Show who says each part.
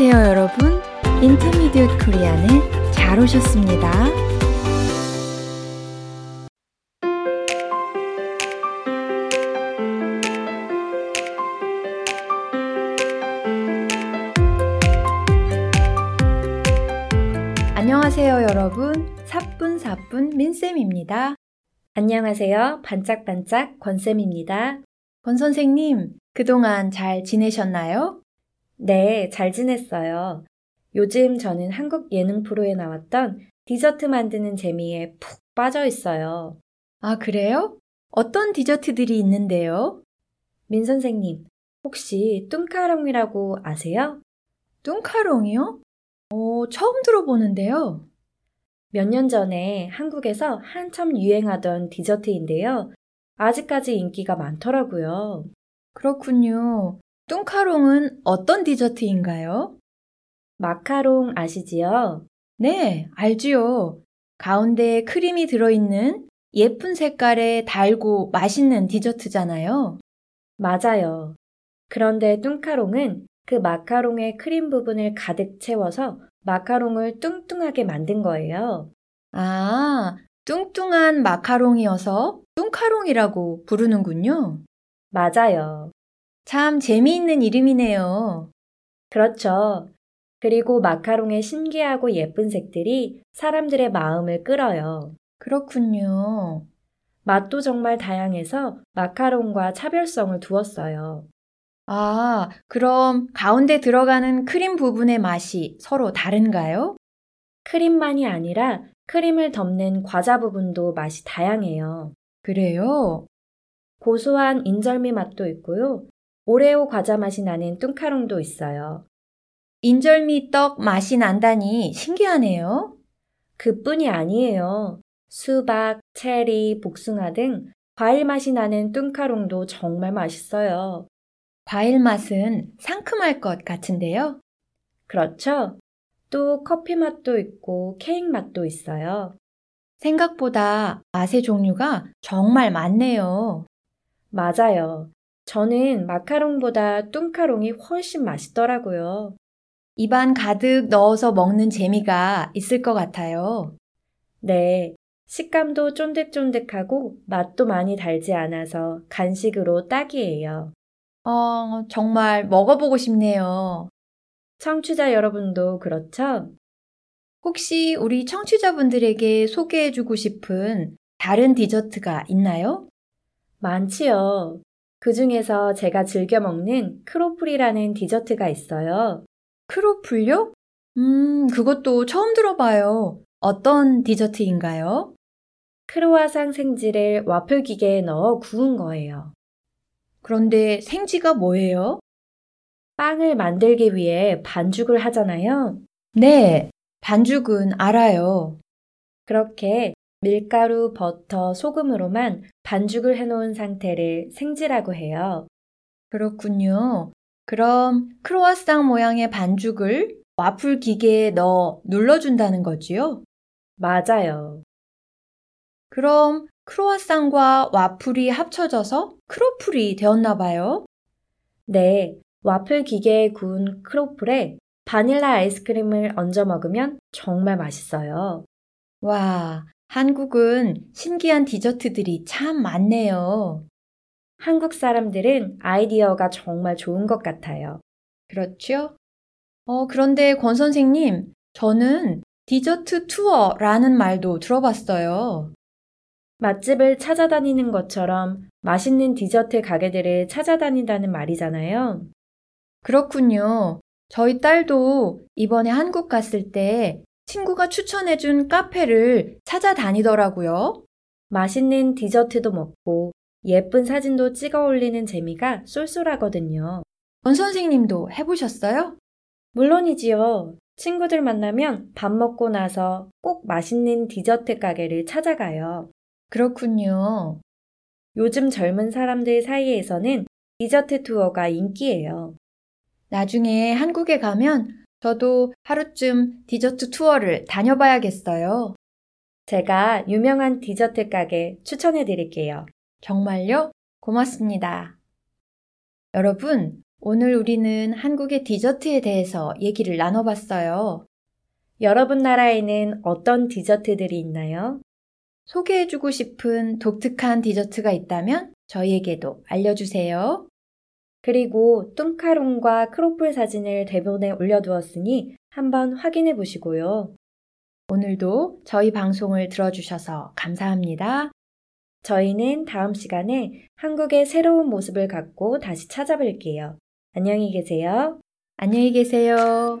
Speaker 1: 안녕하세요, 여러분. 인터미디엇 코리안에 잘 오셨습니다. 안녕하세요, 여러분. 사뿐사뿐 민쌤입니다.
Speaker 2: 안녕하세요. 반짝반짝 권쌤입니다.
Speaker 1: 권 선생님, 그동안 잘 지내셨나요?
Speaker 2: 네, 잘 지냈어요. 요즘 저는 한국 예능 프로에 나왔던 디저트 만드는 재미에 푹 빠져 있어요.
Speaker 1: 아, 그래요? 어떤 디저트들이 있는데요?
Speaker 2: 민 선생님, 혹시 뚱카롱이라고 아세요?
Speaker 1: 뚱카롱이요? 어, 처음 들어보는데요.
Speaker 2: 몇 년 전에 한국에서 한참 유행하던 디저트인데요. 아직까지 인기가 많더라고요.
Speaker 1: 그렇군요. 뚱카롱은 어떤 디저트인가요?
Speaker 2: 마카롱 아시지요?
Speaker 1: 네, 알지요. 가운데 크림이 들어있는 예쁜 색깔의 달고 맛있는 디저트잖아요.
Speaker 2: 맞아요. 그런데 뚱카롱은 그 마카롱의 크림 부분을 가득 채워서 마카롱을 뚱뚱하게 만든 거예요.
Speaker 1: 아, 뚱뚱한 마카롱이어서 뚱카롱이라고 부르는군요.
Speaker 2: 맞아요.
Speaker 1: 참 재미있는 이름이네요.
Speaker 2: 그렇죠. 그리고 마카롱의 신기하고 예쁜 색들이 사람들의 마음을 끌어요.
Speaker 1: 그렇군요.
Speaker 2: 맛도 정말 다양해서 마카롱과 차별성을 두었어요.
Speaker 1: 아, 그럼 가운데 들어가는 크림 부분의 맛이 서로 다른가요?
Speaker 2: 크림만이 아니라 크림을 덮는 과자 부분도 맛이 다양해요.
Speaker 1: 그래요?
Speaker 2: 고소한 인절미 맛도 있고요. 오레오 과자 맛이 나는 뚱카롱도 있어요.
Speaker 1: 인절미 떡 맛이 난다니 신기하네요.
Speaker 2: 그뿐이 아니에요. 수박, 체리, 복숭아 등 과일 맛이 나는 뚱카롱도 정말 맛있어요.
Speaker 1: 과일 맛은 상큼할 것 같은데요?
Speaker 2: 그렇죠. 또 커피 맛도 있고 케이크 맛도 있어요.
Speaker 1: 생각보다 맛의 종류가 정말 많네요.
Speaker 2: 맞아요. 저는 마카롱보다 뚱카롱이 훨씬 맛있더라고요.
Speaker 1: 입안 가득 넣어서 먹는 재미가 있을 것 같아요.
Speaker 2: 네. 식감도 쫀득쫀득하고 맛도 많이 달지 않아서 간식으로 딱이에요.
Speaker 1: 어, 정말 먹어보고 싶네요.
Speaker 2: 청취자 여러분도 그렇죠?
Speaker 1: 혹시 우리 청취자분들에게 소개해주고 싶은 다른 디저트가 있나요?
Speaker 2: 많지요. 그 중에서 제가 즐겨 먹는 크로플이라는 디저트가 있어요.
Speaker 1: 크로플요? 음, 그것도 처음 들어봐요. 어떤 디저트인가요?
Speaker 2: 크로아상 생지를 와플 기계에 넣어 구운 거예요.
Speaker 1: 그런데 생지가 뭐예요?
Speaker 2: 빵을 만들기 위해 반죽을 하잖아요.
Speaker 1: 네, 반죽은 알아요.
Speaker 2: 그렇게 밀가루, 버터, 소금으로만 반죽을 해놓은 상태를 생지라고 해요.
Speaker 1: 그렇군요. 그럼 크로아상 모양의 반죽을 와플 기계에 넣어 눌러준다는 거지요?
Speaker 2: 맞아요.
Speaker 1: 그럼 크로아상과 와플이 합쳐져서 크로플이 되었나 봐요?
Speaker 2: 네, 와플 기계에 구운 크로플에 바닐라 아이스크림을 얹어 먹으면 정말 맛있어요.
Speaker 1: 와, 한국은 신기한 디저트들이 참 많네요.
Speaker 2: 한국 사람들은 아이디어가 정말 좋은 것 같아요.
Speaker 1: 그렇죠? 어, 그런데 권 선생님, 저는 디저트 투어라는 말도 들어봤어요.
Speaker 2: 맛집을 찾아다니는 것처럼 맛있는 디저트 가게들을 찾아다닌다는 말이잖아요.
Speaker 1: 그렇군요. 저희 딸도 이번에 한국 갔을 때 친구가 추천해준 카페를 찾아다니더라고요.
Speaker 2: 맛있는 디저트도 먹고 예쁜 사진도 찍어 올리는 재미가 쏠쏠하거든요.
Speaker 1: 권 선생님도 해보셨어요?
Speaker 2: 물론이지요. 친구들 만나면 밥 먹고 나서 꼭 맛있는 디저트 가게를 찾아가요.
Speaker 1: 그렇군요.
Speaker 2: 요즘 젊은 사람들 사이에서는 디저트 투어가 인기예요.
Speaker 1: 나중에 한국에 가면 저도 하루쯤 디저트 투어를 다녀봐야겠어요.
Speaker 2: 제가 유명한 디저트 가게 추천해 드릴게요.
Speaker 1: 정말요? 고맙습니다. 여러분, 오늘 우리는 한국의 디저트에 대해서 얘기를 나눠봤어요.
Speaker 2: 여러분 나라에는 어떤 디저트들이 있나요?
Speaker 1: 소개해주고 싶은 독특한 디저트가 있다면 저희에게도 알려주세요.
Speaker 2: 그리고 뚱카롱과 크로플 사진을 대본에 올려두었으니 한번 확인해 보시고요.
Speaker 1: 오늘도 저희 방송을 들어주셔서 감사합니다.
Speaker 2: 저희는 다음 시간에 한국의 새로운 모습을 갖고 다시 찾아뵐게요. 안녕히 계세요.
Speaker 1: 안녕히 계세요.